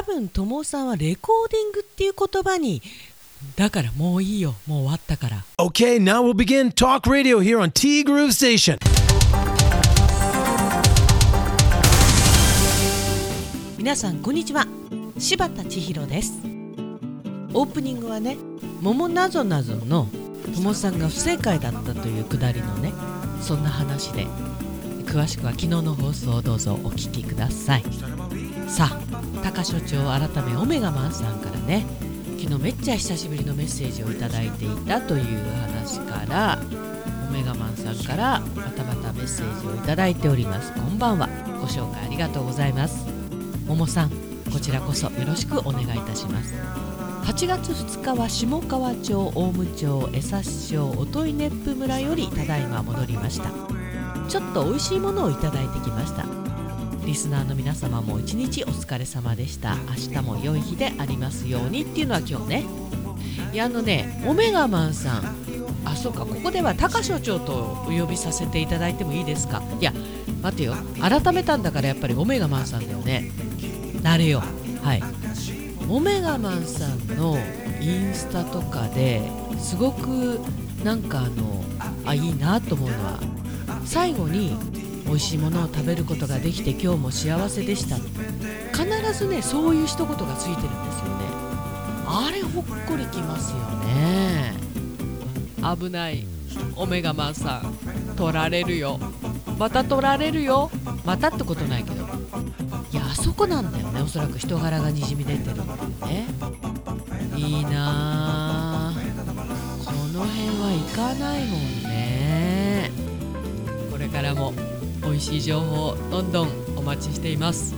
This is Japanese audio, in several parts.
多分友さんはレコーディングっていう言葉にだからもういいよもう終わったから。Okay, now we'll begin Talk Radio here on T Groove Station. 皆さんこんにちは。柴田千尋です。オープニングはね「桃なぞなぞ」の友さんが不正解だったというくだりのねそんな話で詳しくは昨日の放送をどうぞお聞きくださいさあ高所長改めオメガマンさんからね昨日めっちゃ久しぶりのメッセージをいいていたという話からオメガマンさんからまたまたメッセージをいいております。こんばんは。ご紹介ありがとうございます。ももさんこちらこそよろしくお願いいたします。8月2日は下川町大務町江差町音井熱風村よりただいま戻りました。ちょっと美味しいものをいただいてきました。リスナーの皆様も一日お疲れ様でした。明日も良い日でありますようにっていうのは今日ね。いやあのねオメガマンさん。あそうかここでは高所長とお呼びさせていただいてもいいですか？いや待てよ。改めたんだからやっぱりオメガマンさんだよね。なれよ。はい。オメガマンさんのインスタとかですごくなんかあのあいいなと思うのは最後に美味しいものを食べることができて今日も幸せでした。必ずねそういう一言がついてるんですよね。あれほっこりきますよね。危ない。オメガマンさん。取られるよ。また取られるよ。またってことないけど。いやあそこなんだよね。おそらく人柄がにじみ出てるってね。いいなこの辺は行かないもんね。これからも。美味しい情報をどんどんお待ちしています。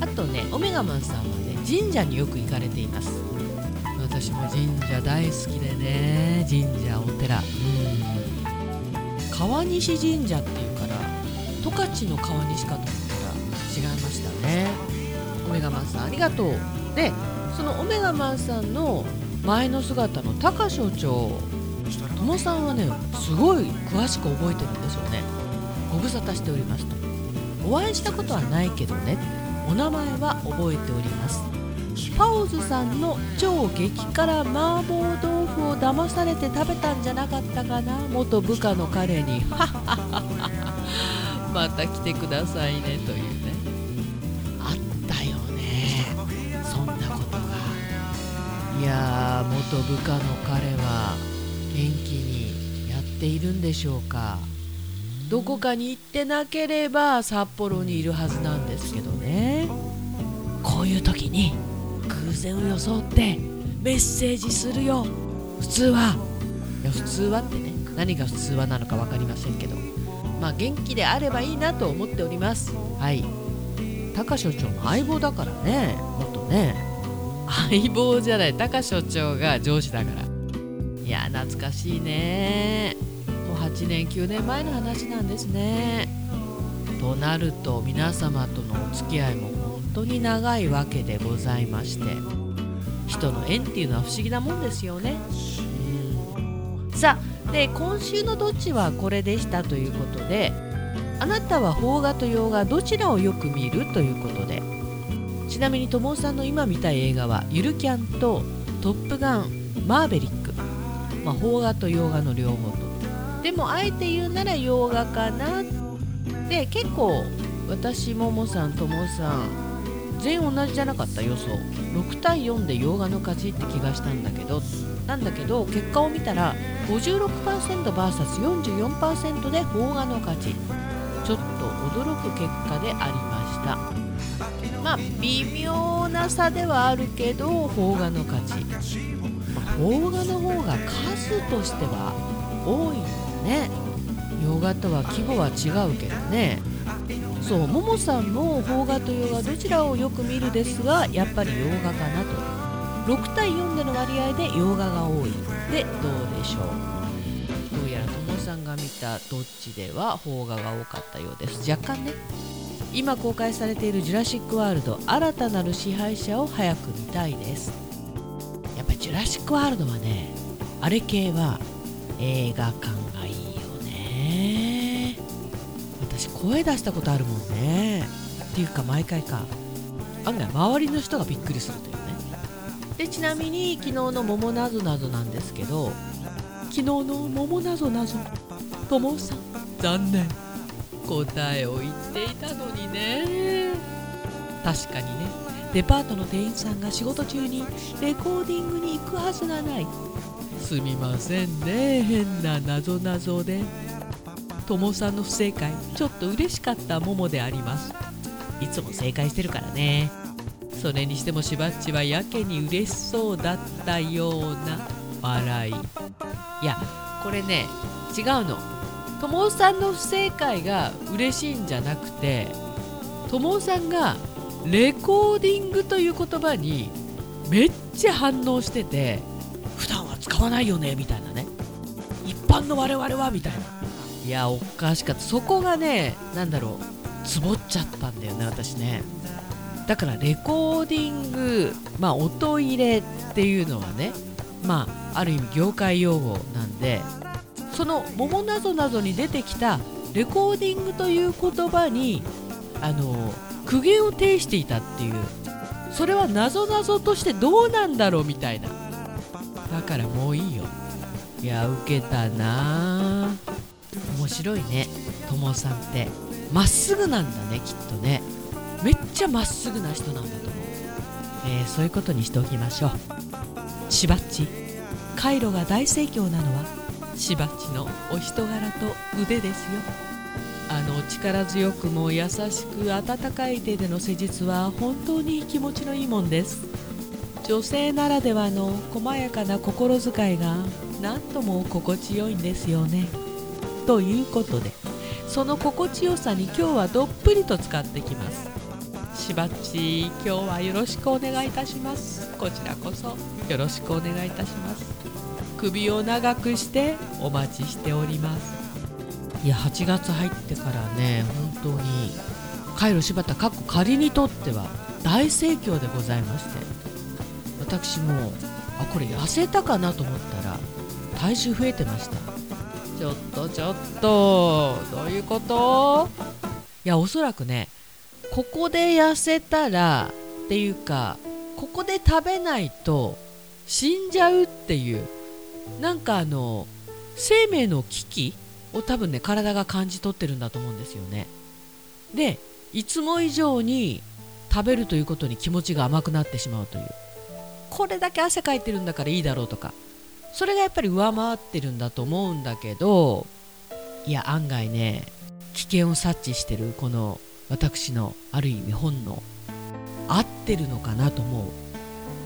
あとねオメガマンさんはね神社によく行かれています。私も神社大好きでね神社お寺。うん。川西神社っていうから十勝の川西かと思ったら違いましたね。オメガマンさんありがとう。でそのオメガマンさんの前の姿の高所長友さんはねすごい詳しく覚えてるんですよねご無沙汰しておりますと。お会いしたことはないけどね。お名前は覚えております。パオズさんの超激辛麻婆豆腐を騙されて食べたんじゃなかったかな。元部下の彼に。また来てくださいねというね。あったよね。そんなことが。いや元部下の彼は元気にやっているんでしょうか。どこかに行ってなければ札幌にいるはずなんですけどね。こういう時に偶然を装ってメッセージするよ。普通は。いや普通はってね何が普通はなのか分かりませんけど。まあ元気であればいいなと思っております。はい。高所長の相棒だからね。もっとね。相棒じゃない。高所長が上司だから。いや懐かしいね。う8年9年前の話なんですね。となると皆様とのお付き合いも本当に長いわけでございまして人の縁っていうのは不思議なもんですよね、さあで今週のどっちはこれでしたということであなたは邦画と洋画どちらをよく見るということでちなみに友さんの今見たい映画は「ゆるキャン」と「トップガンマーベリック」まあ、邦画と洋画の両方と。でもあえて言うなら洋画かな。で結構私ももさんともさん全員同じじゃなかった予想6対4で洋画の勝ちって気がしたんだけど。なんだけど結果を見たら 56%vs44% で邦画の勝ち。ちょっと驚く結果でありました。まあ微妙な差ではあるけど邦画の勝ち、ま、邦画の方が数としては多いんだね。洋画とは規模は違うけどね。そうももさんも邦画と洋画どちらをよく見るですがやっぱり洋画かなと。6対4での割合で洋画が多い。でどうでしょう。どうやらともさんが見たどっちでは邦画が多かったようです。若干ね。今公開されている「ジュラシック・ワールド新たなる支配者」を早く見たいです。やっぱり「ジュラシック・ワールド」はねあれ系は映画館私声出したことあるもんね。っていうか毎回か。案外周りの人がびっくりするというね。でちなみに昨日の「桃なぞなぞ」なんですけど昨日の「桃なぞなぞ」ともさん残念。答えを言っていたのにね。確かにね。デパートの店員さんが仕事中にレコーディングに行くはずがない。すみませんね。変ななぞなぞで。ともさんの不正解ちょっと嬉しかったももであります。いつも正解してるからね。それにしてもしばっちはやけに嬉しそうだったような笑い。いやこれね違うの。ともさんの不正解が嬉しいんじゃなくてともさんがレコーディングという言葉にめっちゃ反応してて普段は使わないよねみたいなね。一般の我々はみたいな。いやおかしかった。そこがね何だろうつぼっちゃったんだよね私ね。だからレコーディングまあ音入れっていうのはねまあある意味業界用語なんでその「桃なぞなぞ」に出てきたレコーディングという言葉にあの苦言を呈していたっていう。それはなぞなぞとしてどうなんだろうみたいな。だからもういいよ。いや受けたな面白いねともさんって。まっすぐなんだねきっとね。めっちゃまっすぐな人なんだと思う、えー、そういうことにしておきましょう。しばっち。カイロが大盛況なのはしばっちのお人柄と腕ですよ。あの力強くも優しく温かい手での施術は本当に気持ちのいいもんです。女性ならではの細やかな心遣いが何とも心地よいんですよね。ということでその心地よさに今日はどっぷりと使ってきます。しばっち今日はよろしくお願いいたします。こちらこそよろしくお願いいたします。首を長くしてお待ちしております。いや8月入ってからね本当にカイロ柴田かっこ仮にとっては大盛況でございまして私もあこれ痩せたかなと思ったら体重増えてました。ちょっとちょっと。どういうこと？いやおそらくね。ここで痩せたらっていうかここで食べないと死んじゃうっていう。なんかあの生命の危機を多分ね体が感じ取ってるんだと思うんですよね。でいつも以上に食べるということに気持ちが甘くなってしまうという。これだけ汗かいてるんだからいいだろうとか。それがやっぱり上回ってるんだと思うんだけどいや案外ね危険を察知してるこの私のある意味本能合ってるのかなと思う。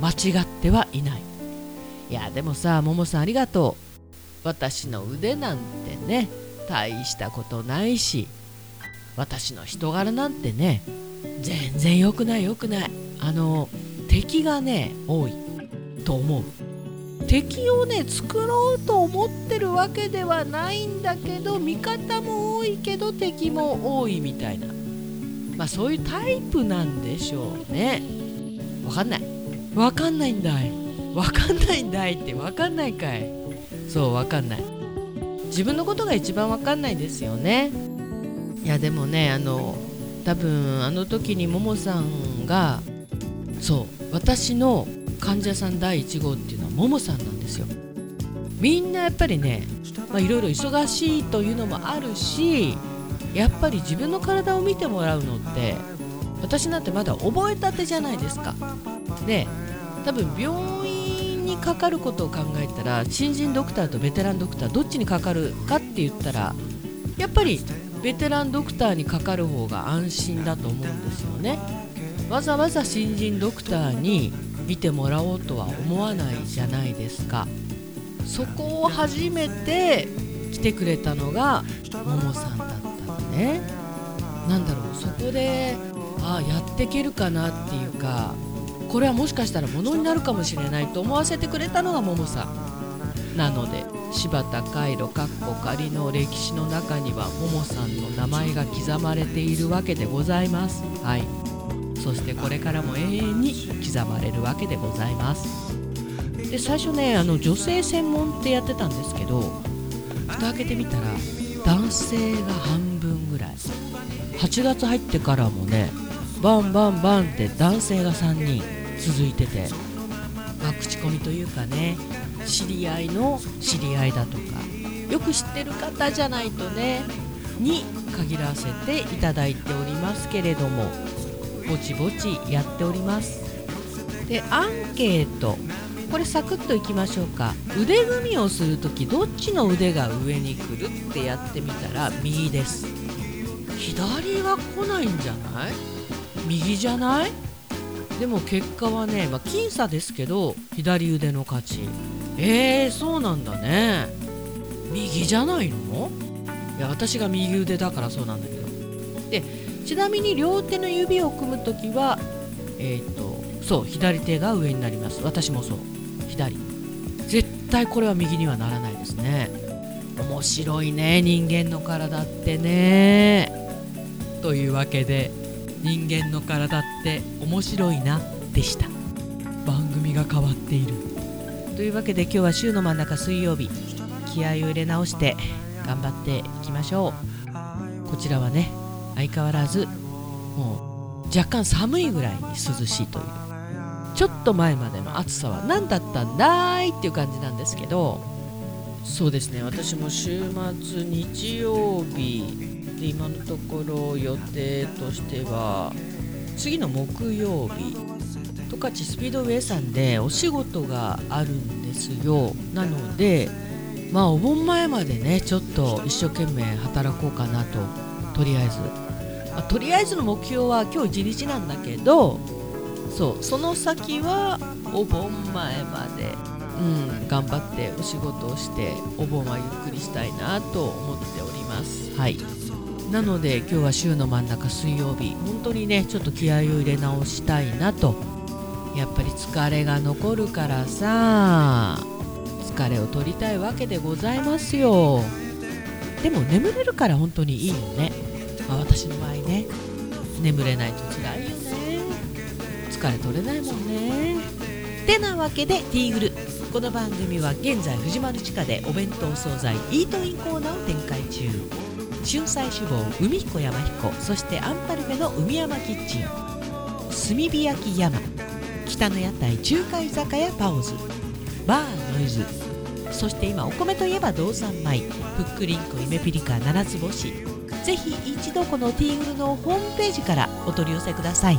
間違ってはいない。いやでもさももさんありがとう。私の腕なんてね大したことないし私の人柄なんてね全然良くない良くない。あの敵がね多いと思う。敵をね作ろうと思ってるわけではないんだけど味方も多いけど敵も多いみたいな。まあそういうタイプなんでしょうね。わかんない。わかんないんだい。わかんないんだいってわかんないかい。そうわかんない。自分のことが一番わかんないですよね。いやでもねあの多分あの時にももさんがそう私の患者さん第1号ってももさんなんですよ。みんなやっぱりねいろいろ忙しいというのもあるしやっぱり自分の体を見てもらうのって私なんてまだ覚えたてじゃないですか。で多分病院にかかることを考えたら新人ドクターとベテランドクターどっちにかかるかって言ったらやっぱりベテランドクターにかかる方が安心だと思うんですよね。わざわざ新人ドクターに見てもらおうとは思わないじゃないですか。そこを初めて来てくれたのがももさんだったのね。なんだろうそこでああやっていけるかなっていうかこれはもしかしたらものになるかもしれないと思わせてくれたのがももさんなので柴田回路かっこ仮の歴史の中にはももさんの名前が刻まれているわけでございます。はい。そしてこれからも永遠に刻まれるわけでございます。で最初ねあの女性専門ってやってたんですけど蓋開けてみたら男性が半分ぐらい。8月入ってからもねバンバンバンって男性が3人続いてて、まあ、口コミというかね知り合いの知り合いだとかよく知ってる方じゃないとねに限らせていただいておりますけれどもぼちぼちやっております。でアンケート。これサクッといきましょうか。腕組みをする時どっちの腕が上に来るってやってみたら右です。左は来ないんじゃない？右じゃない？でも結果はね、まあ、僅差ですけど左腕の勝ち。えー、そうなんだね。右じゃないの？いや私が右腕だからそうなんだけど。でちなみに両手の指を組む時はえっ、ー、とそう左手が上になります。私もそう。左。絶対これは右にはならないですね。面白いね人間の体ってね。というわけで人間の体って面白いなでした。番組が変わっている。というわけで今日は週の真ん中水曜日。気合を入れ直して頑張っていきましょう。こちらはね相変わらずもう若干寒いぐらいに涼しいという。ちょっと前までの暑さは何だったんだいっていう感じなんですけどそうですね。私も週末日曜日で今のところ予定としては次の木曜日十勝スピードウェイさんでお仕事があるんですよ。なのでまあお盆前までねちょっと一生懸命働こうかなととりあえず、まあ、とりあえずの目標は今日一日なんだけどそうその先はお盆前までうん頑張ってお仕事をしてお盆はゆっくりしたいなと思っております。はい。なので今日は週の真ん中水曜日。本当にねちょっと気合を入れ直したいなと。やっぱり疲れが残るからさ疲れを取りたいわけでございますよ。でも眠れるから本当にいいよね、まあ、私の場合ね眠れないと辛いよね。疲れ取れないもんね。てなわけでティーグル。この番組は現在藤丸地下でお弁当惣菜イートインコーナーを展開中。春菜志望海彦山彦そしてアンパルフェの海山キッチン。炭火焼き山北の屋台中華居酒屋パオズ。バーノイズ。そして今お米といえば道産米。ふっくりんこ夢ピリカ七つ星。ぜひ一度このティーグルのホームページからお取り寄せください。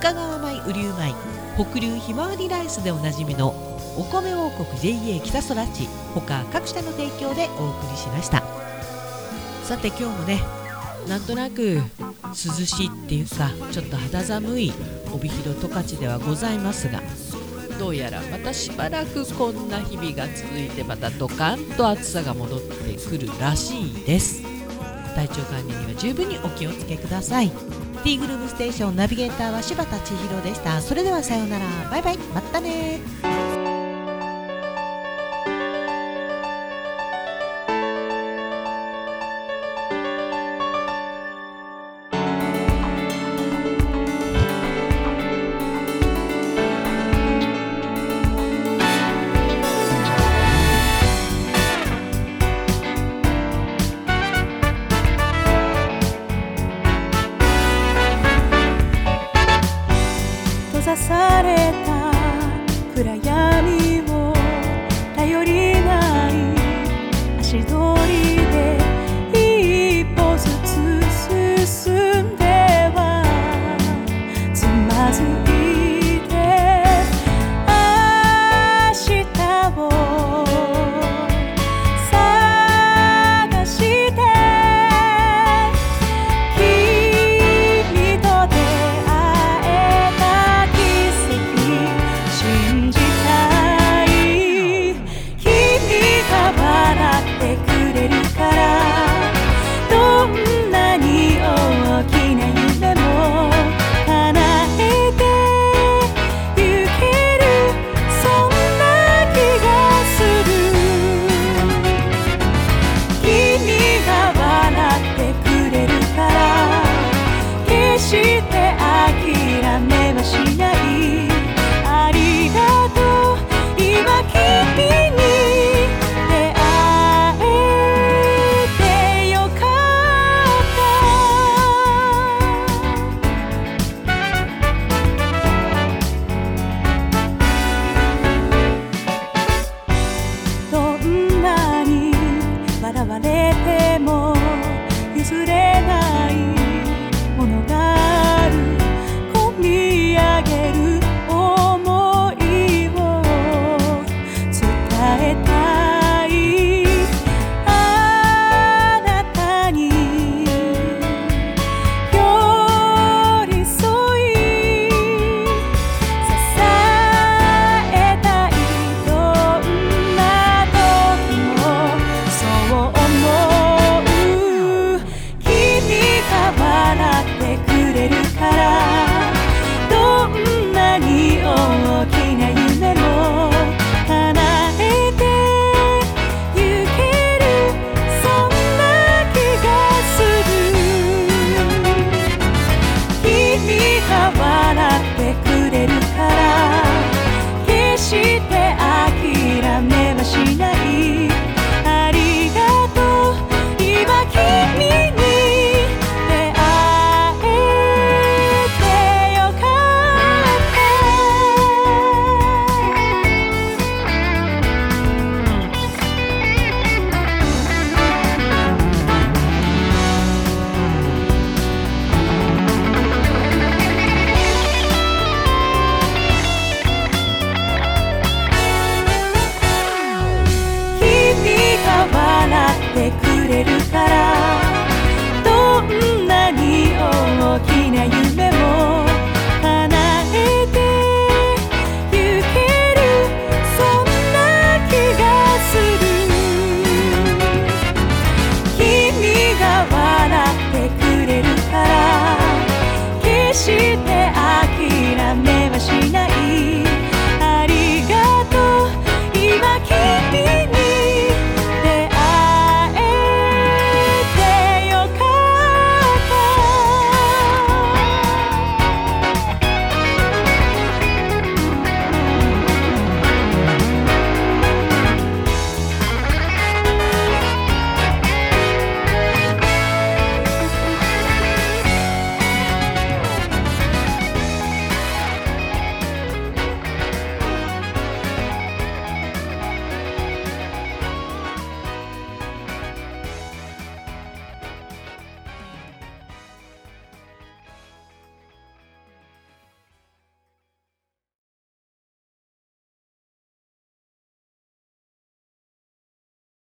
深川米雨竜米北流ひまわりライスでおなじみのお米王国 JA 北空地他各社の提供でお送りしました。さて今日もねなんとなく涼しいっていうかちょっと肌寒い帯広十勝ではございますがどうやらまたしばらくこんな日々が続いてまたドカンと暑さが戻ってくるらしいです。体調管理には十分にお気をつけください。ティーグルームステーションナビゲーターは柴田千尋でした。それではさようなら。バイバイ。またねれても譲れない